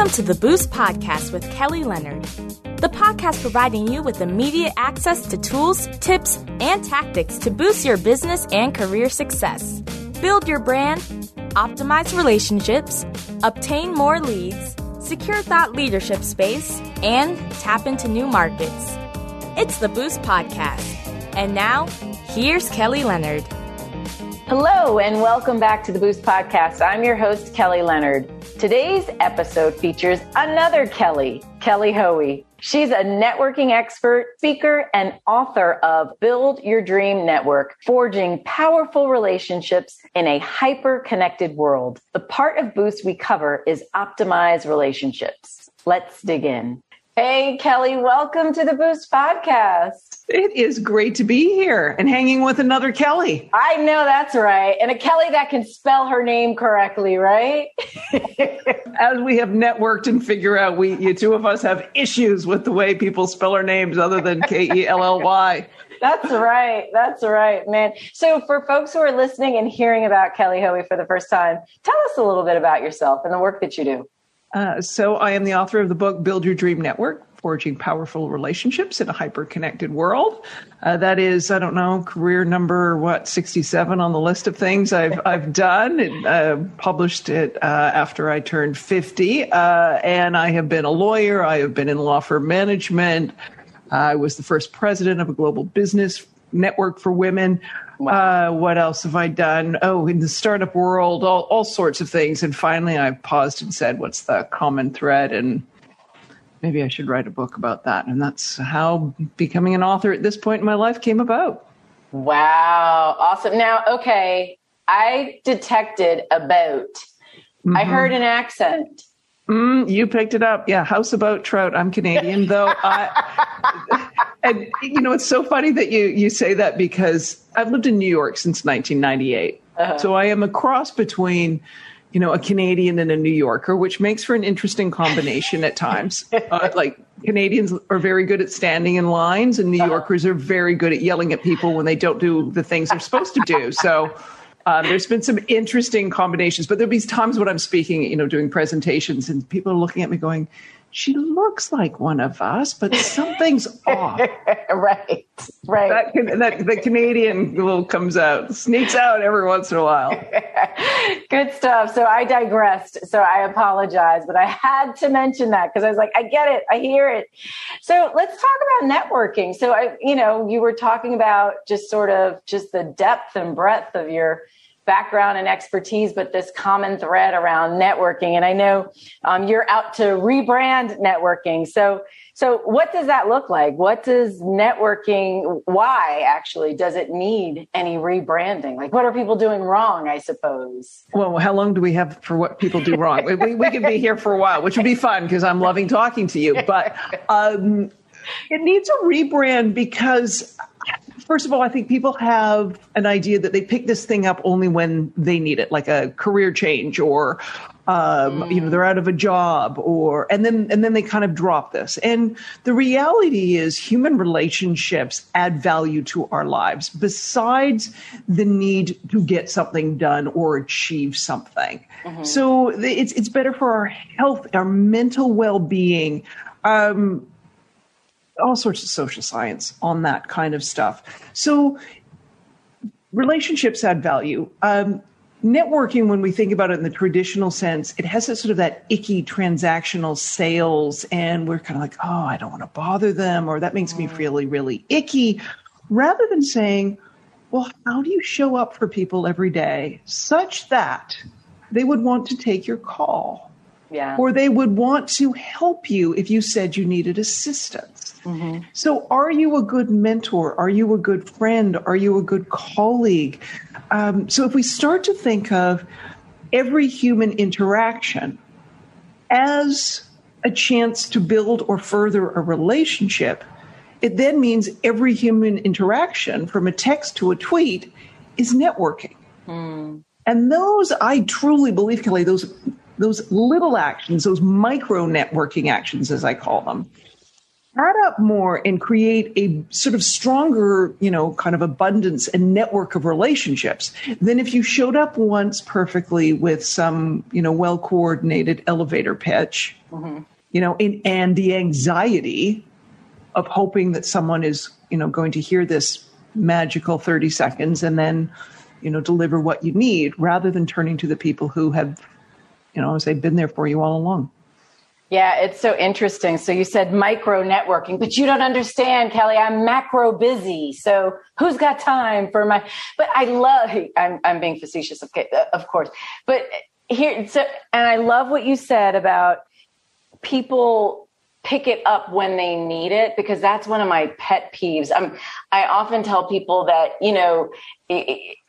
Welcome to the Boost Podcast with Kelly Leonard, the podcast providing you with immediate access to tools, tips, and tactics to boost your business and career success. Build your brand, optimize relationships, obtain more leads, secure thought leadership space, and tap into new markets. It's the Boost Podcast. And now, here's Kelly Leonard. Hello, and welcome back to the Boost Podcast. I'm your host, Kelly Leonard. Today's episode features another Kelly, Kelly Hoey. She's a networking expert, speaker, and author of Build Your Dream Network, forging powerful relationships in a hyper connected world. The part of Boost we cover is optimize relationships. Let's dig in. Hey, Kelly, welcome to the Boost Podcast. It is great to be here and hanging with another Kelly. I know that's right. And a Kelly that can spell her name correctly, right? As we have networked and figure out, we, you two of us have issues with the way people spell our names other than K E L L Y. That's right. That's right, man. So, for folks who are listening and hearing about Kelly Hoey for the first time, tell us a little bit about yourself and the work that you do. Uh, so, I am the author of the book Build Your Dream Network Forging Powerful Relationships in a Hyper Connected World. Uh, that is, I don't know, career number, what, 67 on the list of things I've, I've done. It, uh, published it uh, after I turned 50. Uh, and I have been a lawyer, I have been in law firm management. I was the first president of a global business network for women. Wow. Uh, what else have I done? Oh, in the startup world, all, all sorts of things. And finally, I paused and said, what's the common thread? And maybe I should write a book about that. And that's how becoming an author at this point in my life came about. Wow. Awesome. Now, okay, I detected a boat. Mm-hmm. I heard an accent. Mm, you picked it up. Yeah, house about trout. I'm Canadian, though. I, and you know, it's so funny that you you say that because I've lived in New York since 1998. Uh-huh. So I am a cross between, you know, a Canadian and a New Yorker, which makes for an interesting combination at times. Uh, like Canadians are very good at standing in lines, and New uh-huh. Yorkers are very good at yelling at people when they don't do the things they're supposed to do. So. Um, there's been some interesting combinations, but there'll be times when I'm speaking, you know, doing presentations, and people are looking at me going, she looks like one of us, but something's off. right, right. That, that, the Canadian little comes out, sneaks out every once in a while. Good stuff. So I digressed. So I apologize, but I had to mention that because I was like, I get it, I hear it. So let's talk about networking. So I, you know, you were talking about just sort of just the depth and breadth of your background and expertise, but this common thread around networking. And I know um, you're out to rebrand networking. So, so what does that look like? What does networking? Why actually does it need any rebranding? Like, what are people doing wrong? I suppose. Well, how long do we have for what people do wrong? we, we, we could be here for a while, which would be fun because I'm loving talking to you. But um, it needs a rebrand because First of all, I think people have an idea that they pick this thing up only when they need it, like a career change or, um, mm. you know, they're out of a job or, and then, and then they kind of drop this. And the reality is human relationships add value to our lives besides the need to get something done or achieve something. Mm-hmm. So it's, it's better for our health, our mental well-being. Um, all sorts of social science on that kind of stuff. So relationships add value. Um, networking, when we think about it in the traditional sense, it has a sort of that icky transactional sales, and we're kind of like, oh, I don't want to bother them, or that makes me mm. really, really icky, rather than saying, well, how do you show up for people every day such that they would want to take your call? Yeah. Or they would want to help you if you said you needed assistance. Mm-hmm. So, are you a good mentor? Are you a good friend? Are you a good colleague? Um, so, if we start to think of every human interaction as a chance to build or further a relationship, it then means every human interaction, from a text to a tweet, is networking. Mm. And those, I truly believe, Kelly, those those little actions, those micro networking actions, as I call them, add up more and create a sort of stronger, you know, kind of abundance and network of relationships than if you showed up once perfectly with some, you know, well coordinated elevator pitch, mm-hmm. you know, in, and the anxiety of hoping that someone is, you know, going to hear this magical 30 seconds and then, you know, deliver what you need rather than turning to the people who have, you know, as they've been there for you all along. Yeah, it's so interesting. So you said micro networking, but you don't understand, Kelly. I'm macro busy. So who's got time for my? But I love. I'm I'm being facetious, of uh, of course. But here, so and I love what you said about people pick it up when they need it because that's one of my pet peeves. Um, I often tell people that, you know,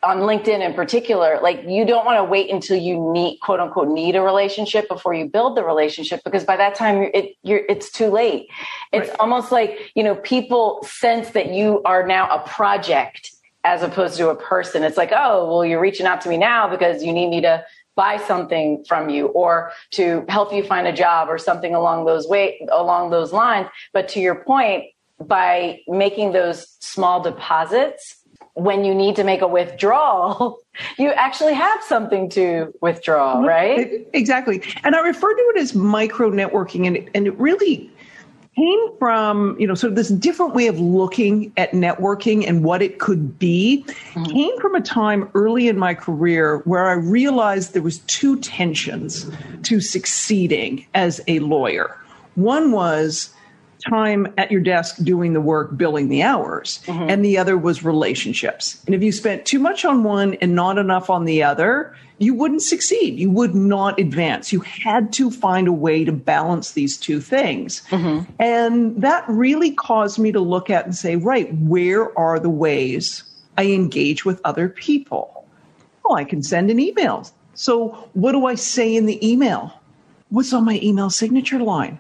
on LinkedIn in particular, like you don't want to wait until you need quote unquote need a relationship before you build the relationship because by that time it, you're, it's too late. It's right. almost like, you know, people sense that you are now a project as opposed to a person. It's like, oh, well, you're reaching out to me now because you need me to buy something from you or to help you find a job or something along those way along those lines. But to your point by making those small deposits when you need to make a withdrawal you actually have something to withdraw right. exactly. And i refer to it as micro networking and and it really came from, you know, sort of this different way of looking at networking and what it could be mm-hmm. came from a time early in my career where I realized there was two tensions to succeeding as a lawyer. One was time at your desk doing the work, billing the hours, mm-hmm. and the other was relationships. And if you spent too much on one and not enough on the other, you wouldn't succeed. You would not advance. You had to find a way to balance these two things. Mm-hmm. And that really caused me to look at and say, right, where are the ways I engage with other people? Well, I can send an email. So, what do I say in the email? What's on my email signature line?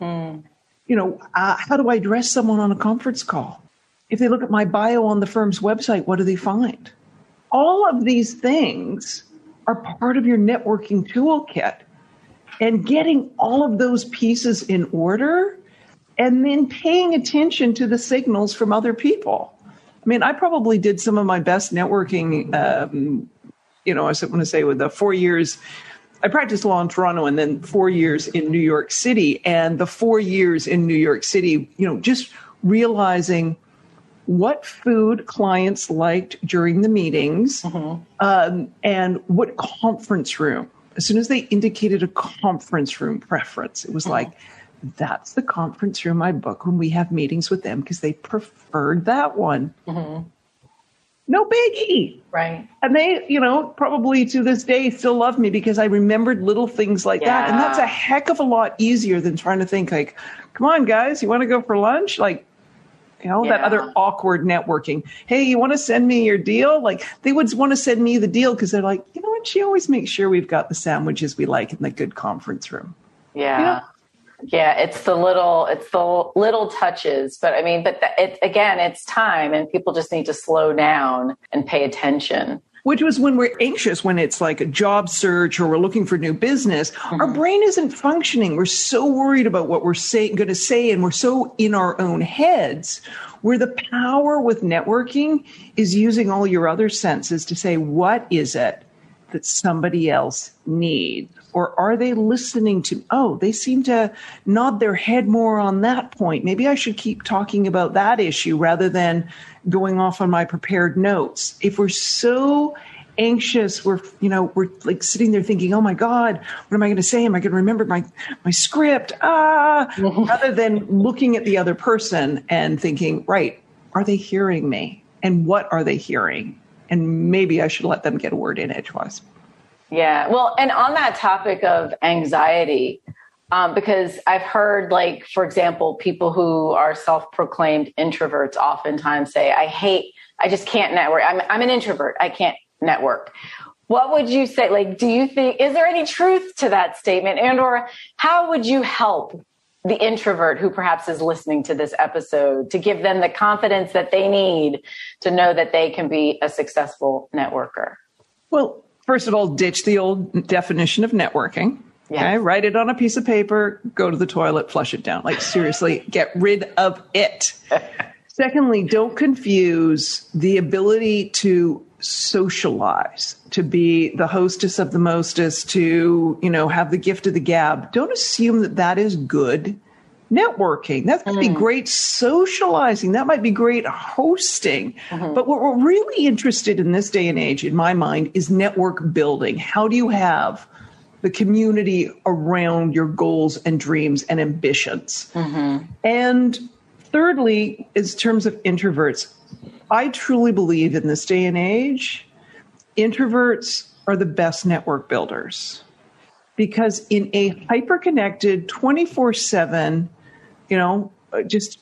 Mm. You know, uh, how do I address someone on a conference call? If they look at my bio on the firm's website, what do they find? All of these things are part of your networking toolkit. And getting all of those pieces in order and then paying attention to the signals from other people. I mean, I probably did some of my best networking, um, you know, I want to say with the four years. I practiced law in Toronto and then four years in New York City. And the four years in New York City, you know, just realizing – what food clients liked during the meetings mm-hmm. um, and what conference room. As soon as they indicated a conference room preference, it was mm-hmm. like, that's the conference room I book when we have meetings with them because they preferred that one. Mm-hmm. No biggie. Right. And they, you know, probably to this day still love me because I remembered little things like yeah. that. And that's a heck of a lot easier than trying to think like, come on, guys, you want to go for lunch? Like, you know, yeah. that other awkward networking. Hey, you want to send me your deal? Like they would want to send me the deal because they're like, you know what? She always makes sure we've got the sandwiches we like in the good conference room. Yeah. You know? Yeah, it's the little, it's the little touches, but I mean, but the, it, again, it's time, and people just need to slow down and pay attention. Which was when we're anxious when it's like a job search or we're looking for new business mm-hmm. our brain isn't functioning. We're so worried about what we're say, going to say and we're so in our own heads where the power with networking is using all your other senses to say what is it that somebody else needs or are they listening to oh they seem to nod their head more on that point. Maybe i should keep talking about that issue rather than going off on my prepared notes. If we're so anxious we're you know we're like sitting there thinking oh my god what am i going to say? Am i going to remember my my script? Ah! Rather than looking at the other person and thinking right are they hearing me? And what are they hearing and maybe i should let them get a word in edgewise yeah. Well, and on that topic of anxiety, um, because I've heard, like, for example, people who are self proclaimed introverts oftentimes say, I hate, I just can't network. I'm, I'm an introvert. I can't network. What would you say? Like, do you think, is there any truth to that statement? And, or how would you help the introvert who perhaps is listening to this episode to give them the confidence that they need to know that they can be a successful networker? Well, first of all, ditch the old definition of networking. Yes. Okay, write it on a piece of paper, go to the toilet, flush it down. Like, seriously, get rid of it. Secondly, don't confuse the ability to socialize, to be the hostess of the mostest, to, you know, have the gift of the gab. Don't assume that that is good networking. That might mm. be great socializing. That might be great hosting. Mm-hmm. But what we're really interested in this day and age, in my mind, is network building. How do you have the community around your goals and dreams and ambitions? Mm-hmm. And thirdly, in terms of introverts, I truly believe in this day and age, introverts are the best network builders because in a hyper connected 24 7 you know, just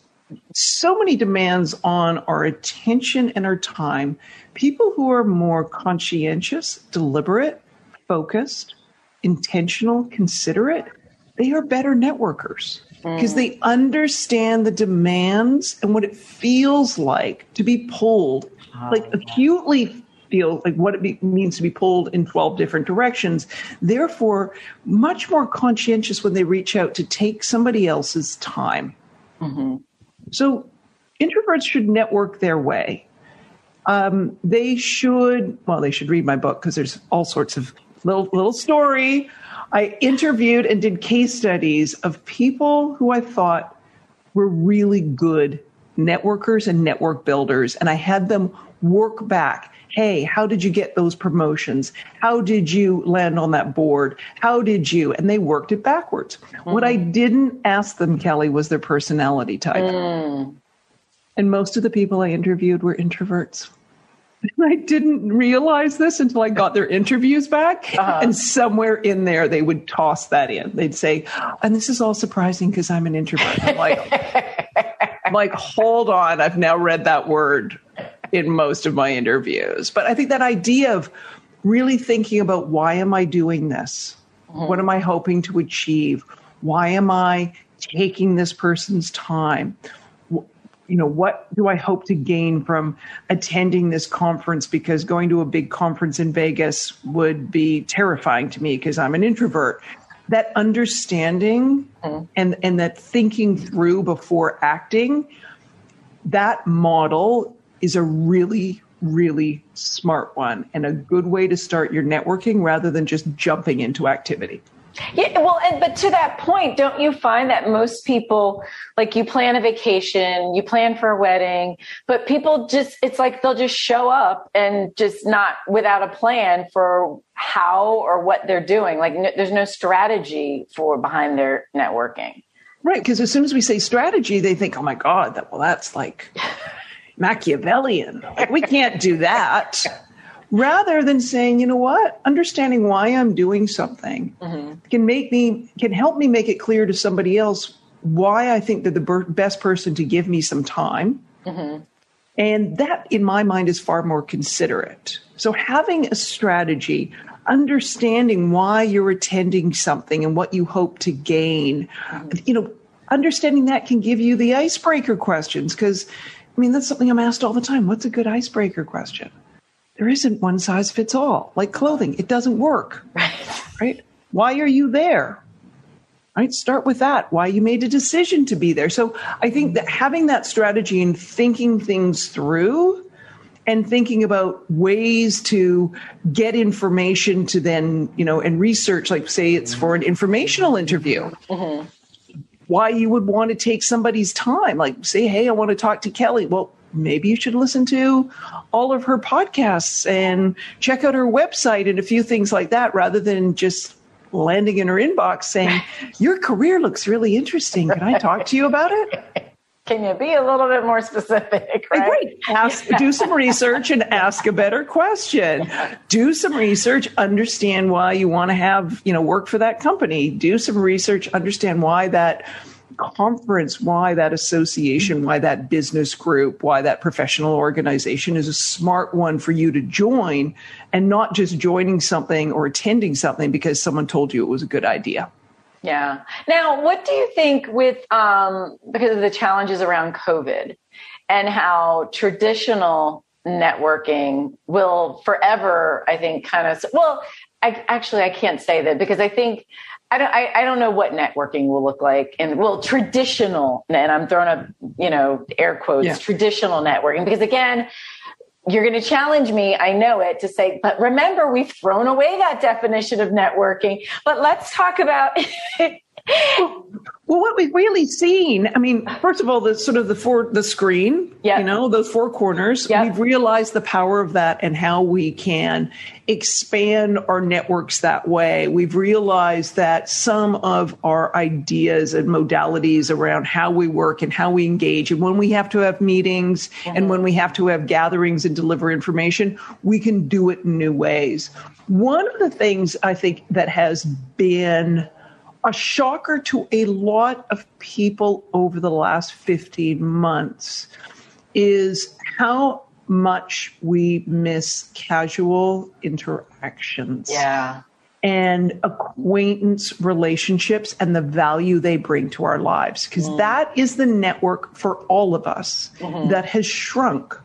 so many demands on our attention and our time. People who are more conscientious, deliberate, focused, intentional, considerate, they are better networkers because they understand the demands and what it feels like to be pulled, oh, like acutely feel like what it be, means to be pulled in 12 different directions. Therefore, much more conscientious when they reach out to take somebody else's time. Mm-hmm. So, introverts should network their way. Um, they should, well, they should read my book because there's all sorts of little little story. I interviewed and did case studies of people who I thought were really good networkers and network builders, and I had them work back Hey, how did you get those promotions? How did you land on that board? How did you? And they worked it backwards. Mm-hmm. What I didn't ask them, Kelly, was their personality type. Mm. And most of the people I interviewed were introverts. And I didn't realize this until I got their interviews back. Uh-huh. And somewhere in there, they would toss that in. They'd say, and this is all surprising because I'm an introvert. I'm like, I'm like, hold on. I've now read that word in most of my interviews. But I think that idea of really thinking about why am I doing this? Mm-hmm. What am I hoping to achieve? Why am I taking this person's time? You know, what do I hope to gain from attending this conference? Because going to a big conference in Vegas would be terrifying to me because I'm an introvert. That understanding mm-hmm. and, and that thinking through before acting, that model is a really, really smart one and a good way to start your networking rather than just jumping into activity. Yeah, well, and, but to that point, don't you find that most people, like you plan a vacation, you plan for a wedding, but people just, it's like they'll just show up and just not without a plan for how or what they're doing. Like n- there's no strategy for behind their networking. Right. Because as soon as we say strategy, they think, oh my God, that, well, that's like Machiavellian. Like, we can't do that. Rather than saying, you know what, understanding why I'm doing something mm-hmm. can make me, can help me make it clear to somebody else why I think they're the best person to give me some time. Mm-hmm. And that, in my mind, is far more considerate. So having a strategy, understanding why you're attending something and what you hope to gain, mm-hmm. you know, understanding that can give you the icebreaker questions because I mean, that's something I'm asked all the time. What's a good icebreaker question? There isn't one size fits all. Like clothing, it doesn't work. Right. Right? Why are you there? Right? Start with that. Why you made a decision to be there. So I think that having that strategy and thinking things through and thinking about ways to get information to then, you know, and research, like say it's for an informational interview. Mm-hmm why you would want to take somebody's time. Like, say, hey, I want to talk to Kelly. Well, maybe you should listen to all of her podcasts and check out her website and a few things like that rather than just landing in her inbox saying, Your career looks really interesting. Can I talk to you about it? Can you be a little bit more specific? Right. Great. Ask, do some research and ask a better question. Do some research. Understand why you want to have you know work for that company. Do some research. Understand why that conference, why that association, why that business group, why that professional organization is a smart one for you to join, and not just joining something or attending something because someone told you it was a good idea. Yeah. Now, what do you think with um, because of the challenges around COVID and how traditional networking will forever, I think, kind of well, I actually I can't say that because I think I don't, I, I, don't know what networking will look like and well traditional and i'm throwing up you know air quotes yeah. traditional networking because again you're going to challenge me i know it to say but remember we've thrown away that definition of networking but let's talk about Well, what we've really seen, I mean, first of all, the sort of the four, the screen, yep. you know, those four corners, yep. we've realized the power of that and how we can expand our networks that way. We've realized that some of our ideas and modalities around how we work and how we engage and when we have to have meetings mm-hmm. and when we have to have gatherings and deliver information, we can do it in new ways. One of the things I think that has been a shocker to a lot of people over the last 15 months is how much we miss casual interactions. Yeah. And acquaintance relationships and the value they bring to our lives. Because mm. that is the network for all of us mm-hmm. that has shrunk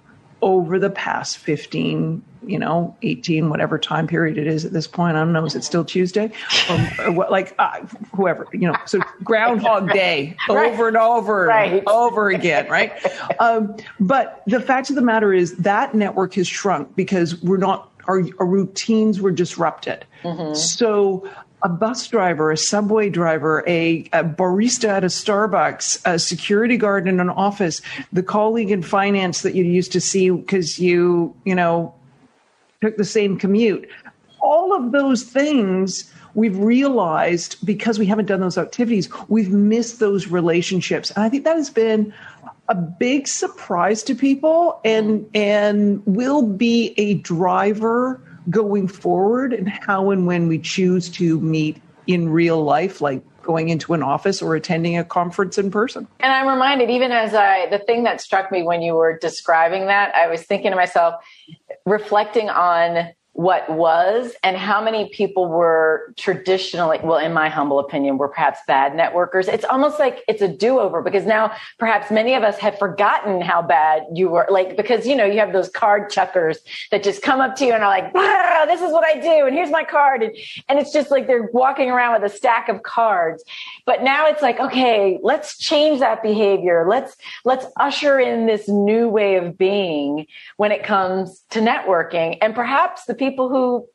over the past 15 you know 18 whatever time period it is at this point i don't know is it still tuesday or, or what like uh, whoever you know so groundhog day right. over and over right. and over again right um, but the fact of the matter is that network has shrunk because we're not our, our routines were disrupted mm-hmm. so a bus driver, a subway driver, a, a, barista at a Starbucks, a security guard in an office, the colleague in finance that you used to see because you, you know, took the same commute. All of those things we've realized because we haven't done those activities, we've missed those relationships. And I think that has been a big surprise to people and and will be a driver going forward and how and when we choose to meet in real life, like going into an office or attending a conference in person. And I'm reminded, even as I, the thing that struck me when you were describing that, I was thinking to myself, reflecting on what was and how many people were traditionally well in my humble opinion were perhaps bad networkers. It's almost like it's a do-over because now perhaps many of us have forgotten how bad you were like because you know you have those card chuckers that just come up to you and are like this is what i do and here's my card and, and it's just like they're walking around with a stack of cards. But now it's like okay let's change that behavior. Let's let's usher in this new way of being when it comes to networking. And perhaps the people who,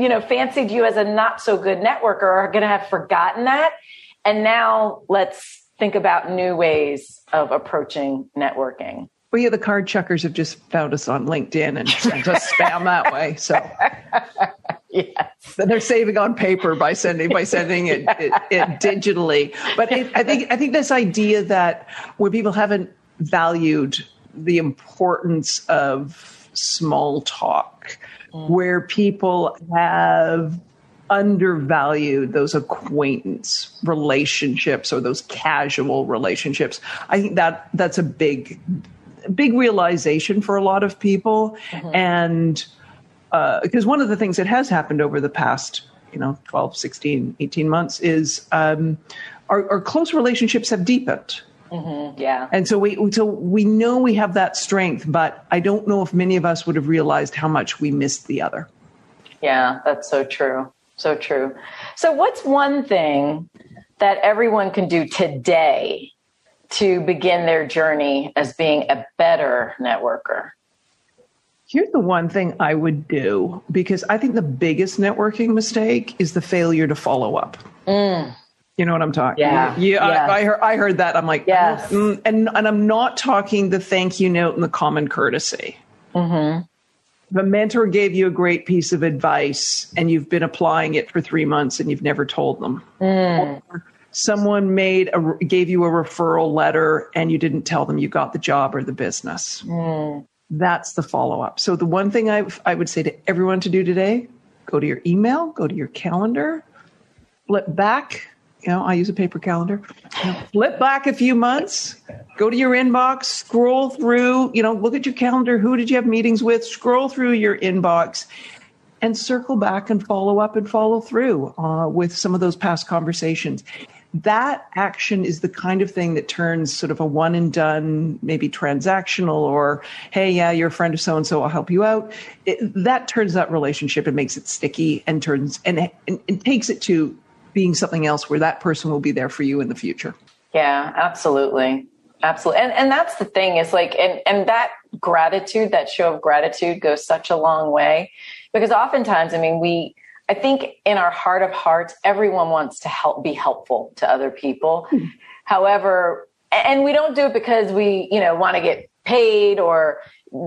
you know, fancied you as a not so good networker are going to have forgotten that. And now let's think about new ways of approaching networking. Well, yeah, the card chuckers have just found us on LinkedIn and sent us spam that way. So yes. they're saving on paper by sending by sending it, it, it digitally. But it, I think I think this idea that when people haven't valued the importance of small talk. Where people have undervalued those acquaintance relationships or those casual relationships. I think that that's a big, big realization for a lot of people. Mm-hmm. And because uh, one of the things that has happened over the past, you know, 12, 16, 18 months is um, our, our close relationships have deepened. Mm-hmm, yeah. And so we so we know we have that strength, but I don't know if many of us would have realized how much we missed the other. Yeah, that's so true. So true. So what's one thing that everyone can do today to begin their journey as being a better networker? Here's the one thing I would do because I think the biggest networking mistake is the failure to follow up. Mm. You know what I'm talking? Yeah. Yeah. I, I, heard. I heard that. I'm like, yes. Mm, and and I'm not talking the thank you note and the common courtesy. Mm-hmm. The mentor gave you a great piece of advice, and you've been applying it for three months, and you've never told them. Mm. someone made a gave you a referral letter, and you didn't tell them you got the job or the business. Mm. That's the follow up. So the one thing I I would say to everyone to do today: go to your email, go to your calendar, flip back you know, I use a paper calendar. You know, flip back a few months, go to your inbox, scroll through, you know, look at your calendar. Who did you have meetings with? Scroll through your inbox and circle back and follow up and follow through uh, with some of those past conversations. That action is the kind of thing that turns sort of a one and done, maybe transactional, or hey, yeah, you're a friend of so and so, I'll help you out. It, that turns that relationship and makes it sticky and turns and, and, and takes it to being something else where that person will be there for you in the future. Yeah, absolutely. Absolutely. And and that's the thing is like and and that gratitude, that show of gratitude goes such a long way because oftentimes, I mean, we I think in our heart of hearts, everyone wants to help be helpful to other people. Hmm. However, and we don't do it because we, you know, want to get paid or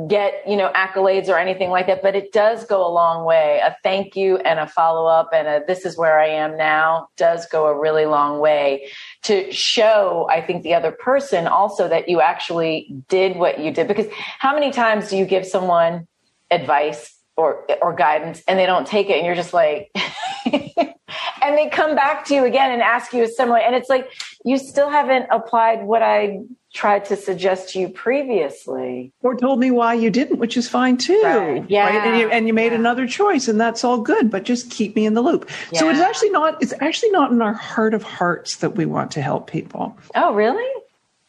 get, you know, accolades or anything like that, but it does go a long way. A thank you and a follow up and a this is where I am now does go a really long way to show, I think, the other person also that you actually did what you did. Because how many times do you give someone advice or or guidance and they don't take it and you're just like and they come back to you again and ask you a similar and it's like you still haven't applied what I tried to suggest to you previously or told me why you didn't which is fine too right. yeah right? and, you, and you made yeah. another choice and that's all good but just keep me in the loop yeah. so it's actually not it's actually not in our heart of hearts that we want to help people oh really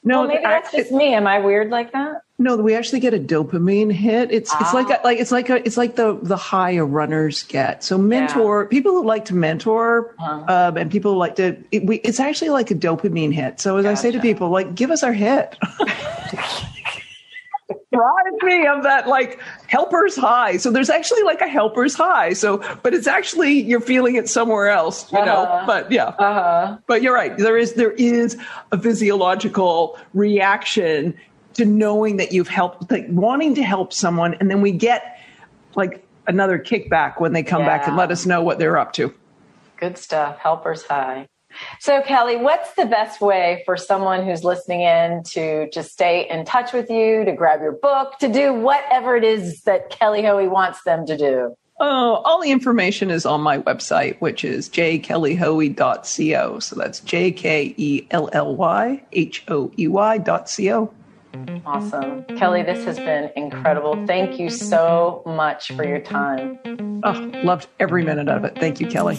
no well, maybe that's just me am i weird like that no, we actually get a dopamine hit. It's ah. it's like a, like it's like a, it's like the the high a runners get. So mentor yeah. people who like to mentor uh-huh. um, and people who like to it, we, it's actually like a dopamine hit. So as gotcha. I say to people, like give us our hit. Remind me of that like helper's high. So there's actually like a helper's high. So, but it's actually you're feeling it somewhere else, you uh-huh. know. But yeah, uh-huh. but you're right. There is there is a physiological reaction to knowing that you've helped, like wanting to help someone, and then we get like another kickback when they come yeah. back and let us know what they're up to. Good stuff. Helpers high. So, Kelly, what's the best way for someone who's listening in to just stay in touch with you, to grab your book, to do whatever it is that Kelly Hoey wants them to do? Oh, all the information is on my website, which is jkellyhoey.co. So that's J K E L L Y H O E Y dot co. Awesome. Kelly, this has been incredible. Thank you so much for your time. Oh, loved every minute of it. Thank you, Kelly.